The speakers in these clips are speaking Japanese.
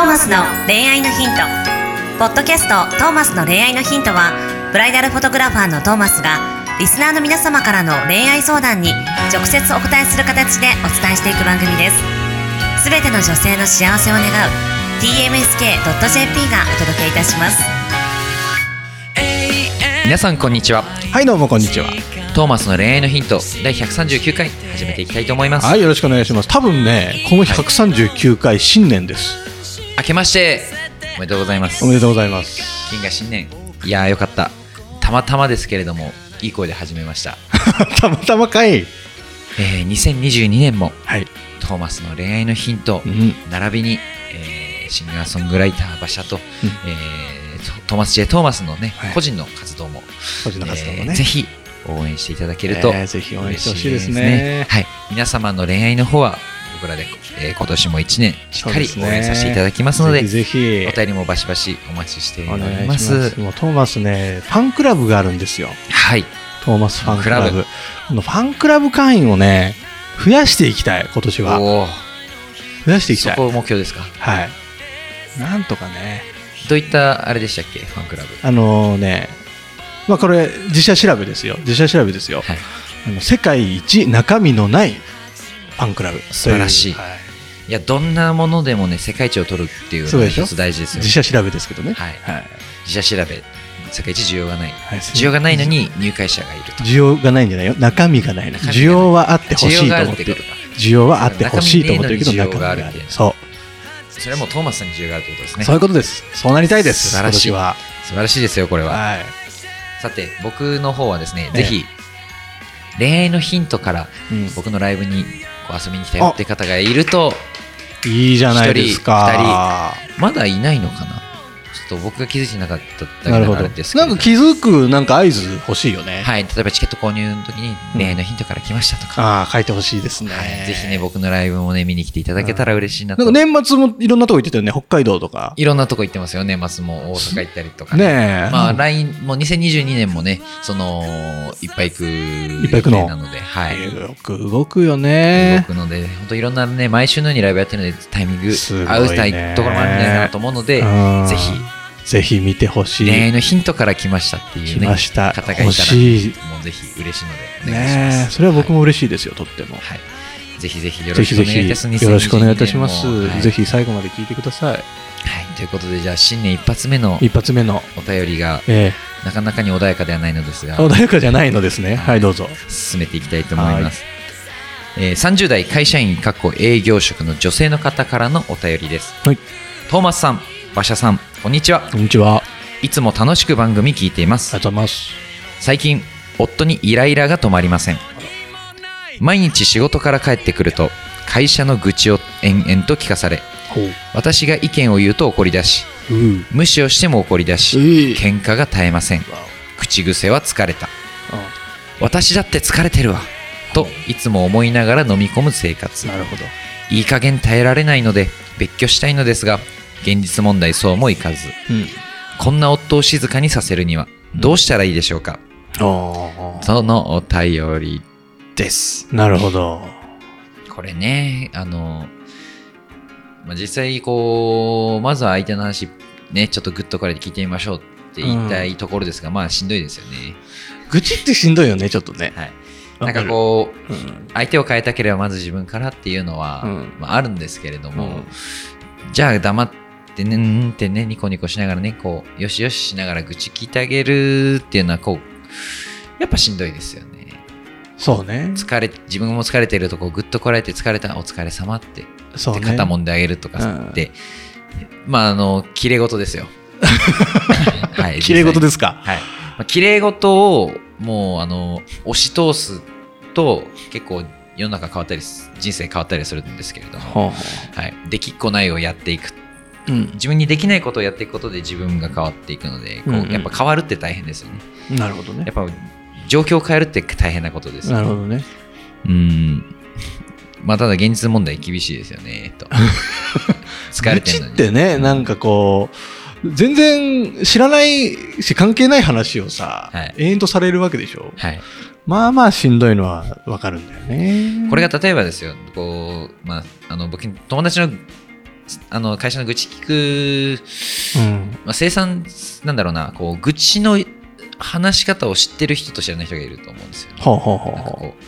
ーマスの恋愛のヒント」ポッドキャスト「トーマスの恋愛のヒントは」ブライダルフォトグラファーのトーマスがリスナーの皆様からの恋愛相談に直接お答えする形でお伝えしていく番組です。すべての女性の幸せを願う tmsk.jp がお届けいたします。皆さんこんにちは。はいどうもこんにちは。トーマスの恋愛のヒント第139回始めていきたいと思います、はいよろしくお願いします。多分ねこの139回新年です、明けましておめでとうございます。おめでとうございます。金が新年。いやーよかった。たまたまですけれどもいい声で始めました、たまたまかい。えー、2022年もはい、トーマスの恋愛のヒントうん、並びに、えーシンガーソングライター馬車と、うん。えートトーマス J トーマスのね、はい。個人の活動も個人の活動もね、えーぜひ応援していただけるとえーぜひ応援してほしいです嬉ね。はい、皆様の恋愛の方は僕らで、えー今年も1年しっかり応援させていただきますのでぜひぜひ。お便りもバシバシお待ちしております。す。もうトーマスねファンクラブがあるんですよ。はい。トーマスファンクラブ。このファンクラブ会員をね増やしていきたい今年は。増やしていきたい。そこ目標ですか？はい。なんとかね。どういったあれでしたっけ？ファンクラブ。あのねまあこれ自社調べですよ。自社調べですよ、はい。あの世界一中身のないファンクラブ。とう素晴らしい。はい。いやどんなものでもね世界一を取るっていうのが一つ大事ですよ自社調べですけどね。はい。はい。自社調べ。世界一需要がない。はい。需要がないのに入会者がいると。需要がないんじゃないよ。中身がないの。中身がない。需要はあってほしいと思ってる。需要はあってほしいと思ってるけど中身があるそう。それはもうトーマスさんに需要があるってことですね。そういうことです。そうなりたいです。素晴らしい。素晴らしいですよこれは。はい。さて僕の方はですね、ええ。ぜひ恋愛のヒントからうん。僕のライブに遊びに来たよって方がいるといいじゃないですか。まだいないのかな？と僕が気づいてなかっただけなのあなるほど。れですけど。なんか気づくなんか合図欲しいよね。はい。例えばチケット購入の時に恋愛のヒントから来ましたとか、ああ書いてほしいですね。はい、ぜひね僕のライブもね見に来ていただけたら嬉しいなと、なんか年末もいろんなとこ行ってたよね北海道とか。いろんなとこ行ってますよ。ね松も大阪行ったりとかね。え。まあ、来もう2022年もね、その、いっぱい行くいっぱい行くの？なので、はい。よく動くよね。動くので、本当いろんなね、毎週のようにライブやってるので、タイミング、合うたいところもあるんじゃないかなと思うので、うん。ぜひ、ぜひ見てほしい。恋愛のヒントから来ましたっていう来ね、ました。方がいたら、欲しい。もうぜひ嬉しいので、お願いしねます。えそれは僕も、も嬉しいですよとっても。はい。ぜひぜひよろしくお願いいたします。ひよろしくお願いいたします。2022年もはい。ぜひ最後まで聞いてください。はい。ということで、じゃあ、新年一発目の一発目の。お便りが、えなかなかに穏やかではないのですが、え穏やかじゃないのですね。はい。どうぞ。進めていきたいと思います、えー30代会社員かっこ営業職の女性の方からのお便りです。はい。トーマスさん馬車さんこんにちは。こんにちは。ありいつも楽しく番組聞いています。がとうございます。最近夫にイライラが止まりません。毎日仕事から帰ってくると会社の愚痴を延々と聞かされ私が意見を言うと怒り出しう無視をしても怒り出しええ喧嘩が絶えません。口癖は疲れた。私だって疲れてるわ。といつも思いながら飲み込む生活。なるほど。いい加減耐えられないので別居したいのですが現実問題そうもいかず。うん。こんな夫を静かにさせるにはどうしたらいいでしょうか、あそのお便りです。あなるほど。これねあの、まあ、実際こうまずは相手の話ねちょっとグッとこれで聞いてみましょうって言いたいところですが、まあしんどいですよね。愚痴ってしんどいよねちょっとね。はい。なんかこうう、うん相手を変えたければまず自分からっていうのは、うん。まあ、あるんですけれども、うん。じゃあ黙ってねんってねニコニコしながらねこうよしよししながら愚痴聞いてあげるっていうのはこうやっぱしんどいですよね。そうね。疲れ自分も疲れてるとこうぐっとこらえて疲れたお疲れ様って。そうね。で肩もんであげるとかって、まああの綺麗事ですよ。はい綺麗事でですか？はい、まあ、綺麗事をもうあの押し通すと結構世の中変わったりす人生変わったりするんですけれども、はい、できっこないをやっていくううん。自分にできないことをやっていくことで自分が変わっていくのでこう、うんうん。やっぱ変わるって大変ですよね。なるほどね。やっぱ状況を変えるって大変なことですよなるほどね。うん。まあただ現実問題厳しいですよねと。疲れてるのに。ってねなんかこう全然知らないし関係ない話をさ、はい。延々とされるわけでしょ。はい。まあまあしんどいのはわかるんだよね。これが例えばですよこう、まあ、あの僕友達のあの会社の愚痴聞く、うん。まあ、生産なんだろうなこう愚痴の話し方を知ってる人と知らない人がいると思うんですよ、ほうほうほうほなんかこう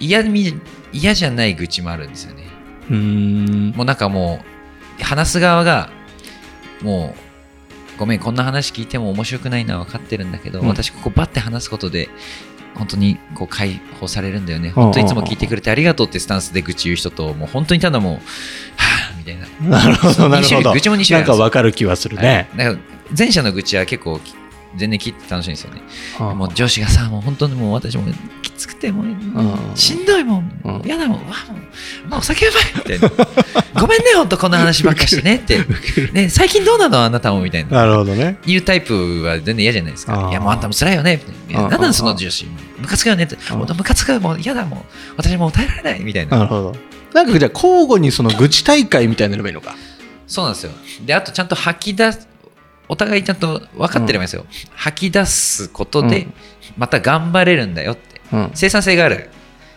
嫌み嫌じゃない愚痴もあるんですよねう。ん。もうなんかもう話す側がもうごめんこんな話聞いても面白くないのは分かってるんだけど、うん私ここバッて話すことで本当にこう解放されるんだよねうん本当にいつも聞いてくれてありがとうってスタンスで愚痴言う人ともう本当にただもうはたいな。なるほど、なるほど。愚痴も2種類あなんかるんですよわかる気はするね。はい。だから前者の愚痴は結構全然聞いて楽しいんですよね。はあ。もう上司がさもう本当にもう私もきつくてもううんしんどいもん。うん嫌だもん。わもうまあお酒うまいみたいなごめんね本当こんな話ばっかしてねって。ね最近どうなのあなたもみたいな。なるほどね。いうタイプは全然嫌じゃないですか。いやもうあんたも辛いよねみたいな。あー何なんその上司。ムカつくよねって。ーもうムカつくもう嫌だもん。私もう耐えられないみたいな。なるほど。なんかじゃあ交互にその愚痴大会みたいになればいいのか。そうなんですよであとちゃんと吐き出すお互いちゃんと分かってればいいんですよ、吐き出すことでうんまた頑張れるんだよってうん。はい生産性がある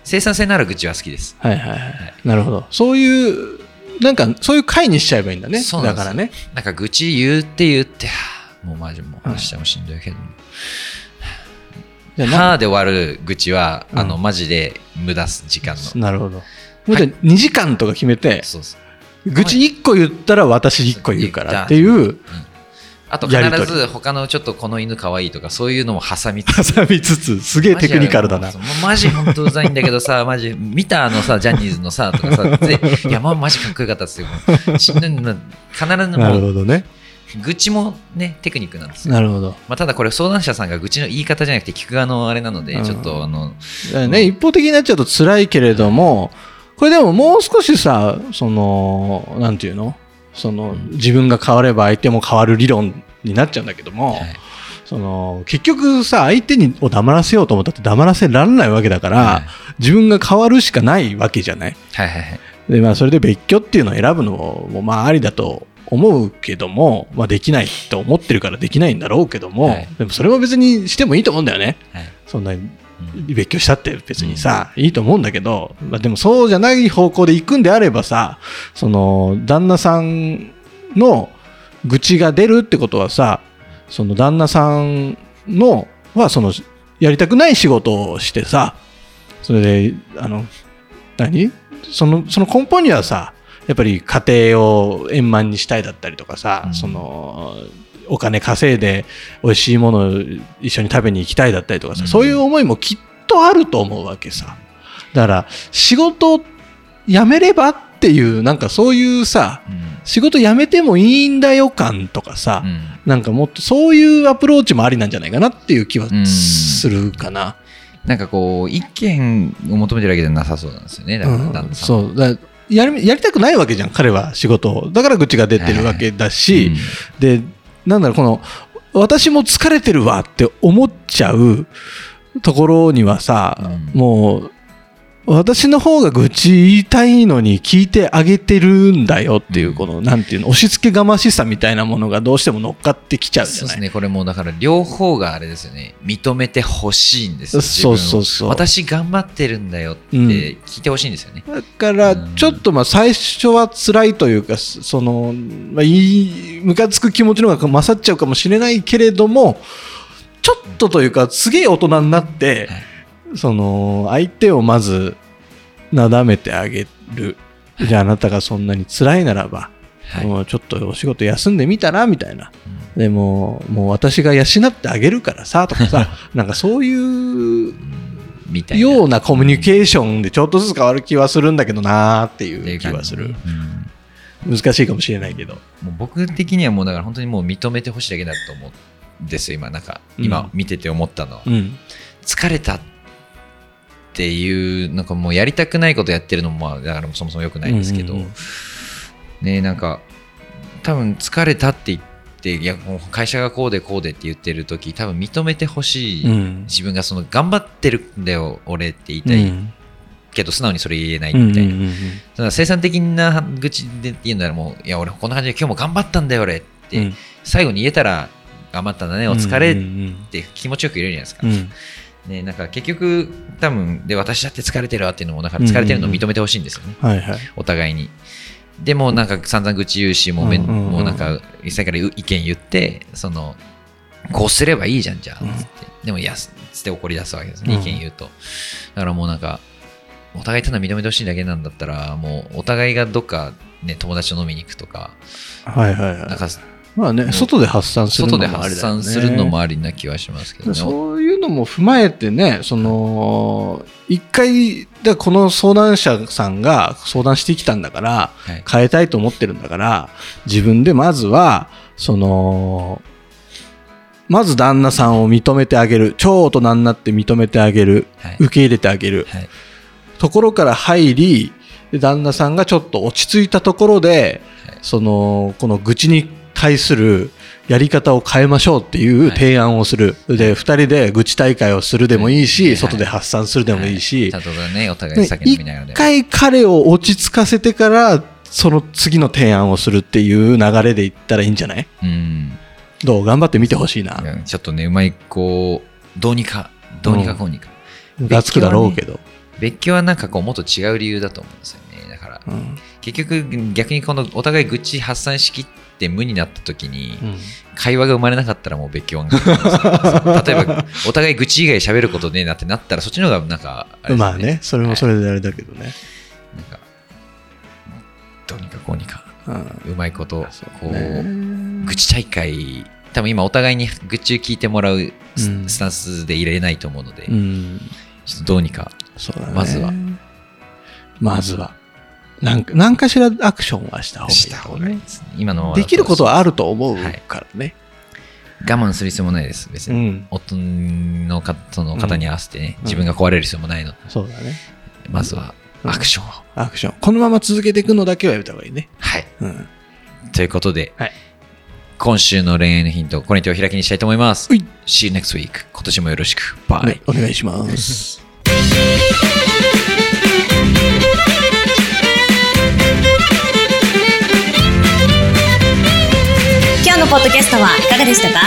生産性のある愚痴は好きですはいはい。なるほど。そういう、なんかそういう会にしちゃえばいいんだね。そうだからね。なんか愚痴言うって言ってはあもうマジもう明日もしんどいけど、はあで終わる愚痴は、うんあのマジで無駄す時間のなるほど。もうじゃあ2時間とか決めて、そうです愚痴1個言ったら私1個言うからっていう、あと必ず他のちょっとこの犬かわいいとかそういうのも挟みつつ挟みつつ、すげえテクニカルだなマジ。本当うざいんだけどさ、マジ見たあのさ、ジャニーズのさ、とかさ、でいや、まあマジかっこよかったっすよ。必ずなるもう、ほどね。愚痴もね、テクニックなんですよ。なるほど。まあ、ただこれ相談者さんが愚痴の言い方じゃなくて聞く側のあれなので、うんちょっとあの、ね、一方的になっちゃうと辛いけれども、これでももう少しさ、その、なんていうの？その、自分が変われば相手も変わる理論になっちゃうんだけども、はいその、結局さ、相手にを黙らせようと思ったって黙らせられないわけだから、はい自分が変わるしかないわけじゃない？はいはいはい。で、まあ、それで別居っていうのを選ぶのも、まあ、ありだと思うけども、まあ、できないと思ってるからできないんだろうけども、はいでもそれは別にしてもいいと思うんだよね。はいそんな別居したって別にさ、いいと思うんだけど、まあ、でもそうじゃない方向で行くんであればさ、その、旦那さんの愚痴が出るってことはさ、その旦那さんの、はその、やりたくない仕事をしてさ、それで、あの、何？その、その根本にはさ、やっぱり家庭を円満にしたいだったりとかさ、うん。その、お金稼いで美味しいものを一緒に食べに行きたいだったりとかさ、うん。そういう思いもきっとあると思うわけさ。だから、仕事辞めればっていう、なんかそういうさ、うん。仕事辞めてもいいんだよ感とかさ、うん。なんかもっとそういうアプローチもありなんじゃないかなっていう気はうんするかな。なんかこう、意見を求めてるわけじゃなさそうなんですよね。だからうんそう。だやりやりたくないわけじゃん彼は仕事を。だから愚痴が出てるわけだし、でなんだろうこの私も疲れてるわって思っちゃうところにはさ、うん。もう私の方が愚痴言いたいのに聞いてあげてるんだよっていう、うんこのなんていうの押し付けがましさみたいなものがどうしても乗っかってきちゃうじゃない。そうですね、これもうだから両方があれですよね、認めてほしいんですよ。そうそうそうを。私頑張ってるんだよってうん聞いてほしいんですよね。だからうんちょっとまあ最初は辛いというかその、まあ、いいムカつく気持ちの方が勝っちゃうかもしれないけれどもちょっとというかすげえ大人になって、はい。その相手をまずなだめてあげる。じゃああなたがそんなに辛いならば、はい。もうちょっとお仕事休んでみたら？みたいな。うん。でももう私が養ってあげるからさとかさ なんかそういうみたいな。ようなコミュニケーションでちょっとずつ変わる気はするんだけどなーっていう気はする。うん。難しいかもしれないけど。もう僕的にはもうだから本当にもう認めてほしいだけだと思うんですよ、今、なんか、うん。今見てて思ったのは。うん。疲れた。っていう、なんかもうやりたくないことやってるのも、まあ、だからそもそも良くないんですけど、うんうんうん。ねなんか、多分疲れたって言って、いや、もう会社がこうでこうでって言ってる時多分認めてほしい、うん。自分がその頑張ってるんだよ、俺って言いたい、うん。けど素直にそれ言えないうんみたいな。うんうんだから生産的な愚痴で言うならもう、いや、俺こんな感じで今日も頑張ったんだよ、俺って、うん。最後に言えたら、頑張ったんだね、お疲れっうんて気持ちよく言えるじゃないですか。うんね、なんか結局、多分で私だって疲れてるわっていうのも、なんか疲れてるのを認めてほしいんですよね、はいはい。お互いに。でもうなんか散々愚痴言うしもうめん、うんうんうんもうなんか一切から意見言ってそのこうすればいいじゃんじゃあつって、でもいやつって怒り出すわけですね、うん。意見言うと。だからもうなんかお互いただ認めてほしいだけなんだったらもうお互いがどっかね友達と飲みに行くとかはいはいはい。なんかまあね外で発散するの外でもありだよね。発散するのもありな気はしますけどね。そういうのも踏まえてね、その、一回、でこの相談者さんが相談してきたんだから、はい。変えたいと思ってるんだから、自分でまずは、その、まず旦那さんを認めてあげる。超大人になって認めてあげる。はい。受け入れてあげる。はい。ところから入り、で旦那さんがちょっと落ち着いたところで、はい。その、この愚痴に対するやり方を変えましょうっていう提案をする。で、二人で愚痴大会をするでもいいし、はい。外で発散するでもいいし、ちゃんとねお互でい酒飲みながら一回彼を落ち着かせてから、その次の提案をするっていう流れでいったらいいんじゃない？うん。どう？頑張ってみてほしいな。ちょっとねうまいこうどうにかどうにかこうにか、がつくだろうけど。別居はなんかこうもっと違う理由だと思うんですよね。だからうん。結局逆にこのお互い愚痴発散しきって無になった時にうん会話が生まれなかったらもう別居は 例えばお互い愚痴以外喋ることねえなってなったらそっちの方がなんかあれですよまあね、それもそれであれだけどね。なんかどうにかこうにかうんうまいことこうね愚痴大会多分今お互いに愚痴を聞いてもらうス,、うんタンスでいられないと思うので、うん。ちょっとどうにか。まずは。まずは。なんか、何かしらアクションはした方がいい。した方がいいですね今のできることはあると思うはいからね。我慢する必要もないです別に、うん。夫のかその方に合わせてね、うん自分が壊れる必要もないので、そうだね。まずはうんアクションを、アクション。このまま続けていくのだけはやめた方がいいね。はいうん。ということで、はい今週の恋愛のヒントこれに手を開きにしたいと思いますはい See you next week 今年もよろしくバイ、はいお願いします。ポッドキャストはいかがでしたか？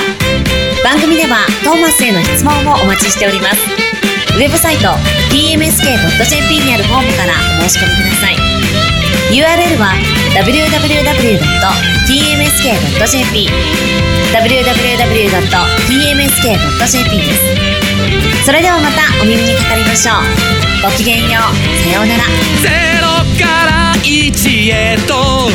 番組ではトーマスへの質問もお待ちしております。ウェブサイト tmsk.jp にあるフォームからお申し込みください。URL は www.tmsk.jp www.tmsk.jp です。それではまたお耳にかかりましょう。ごきげんよう。さようなら。ゼロから一へと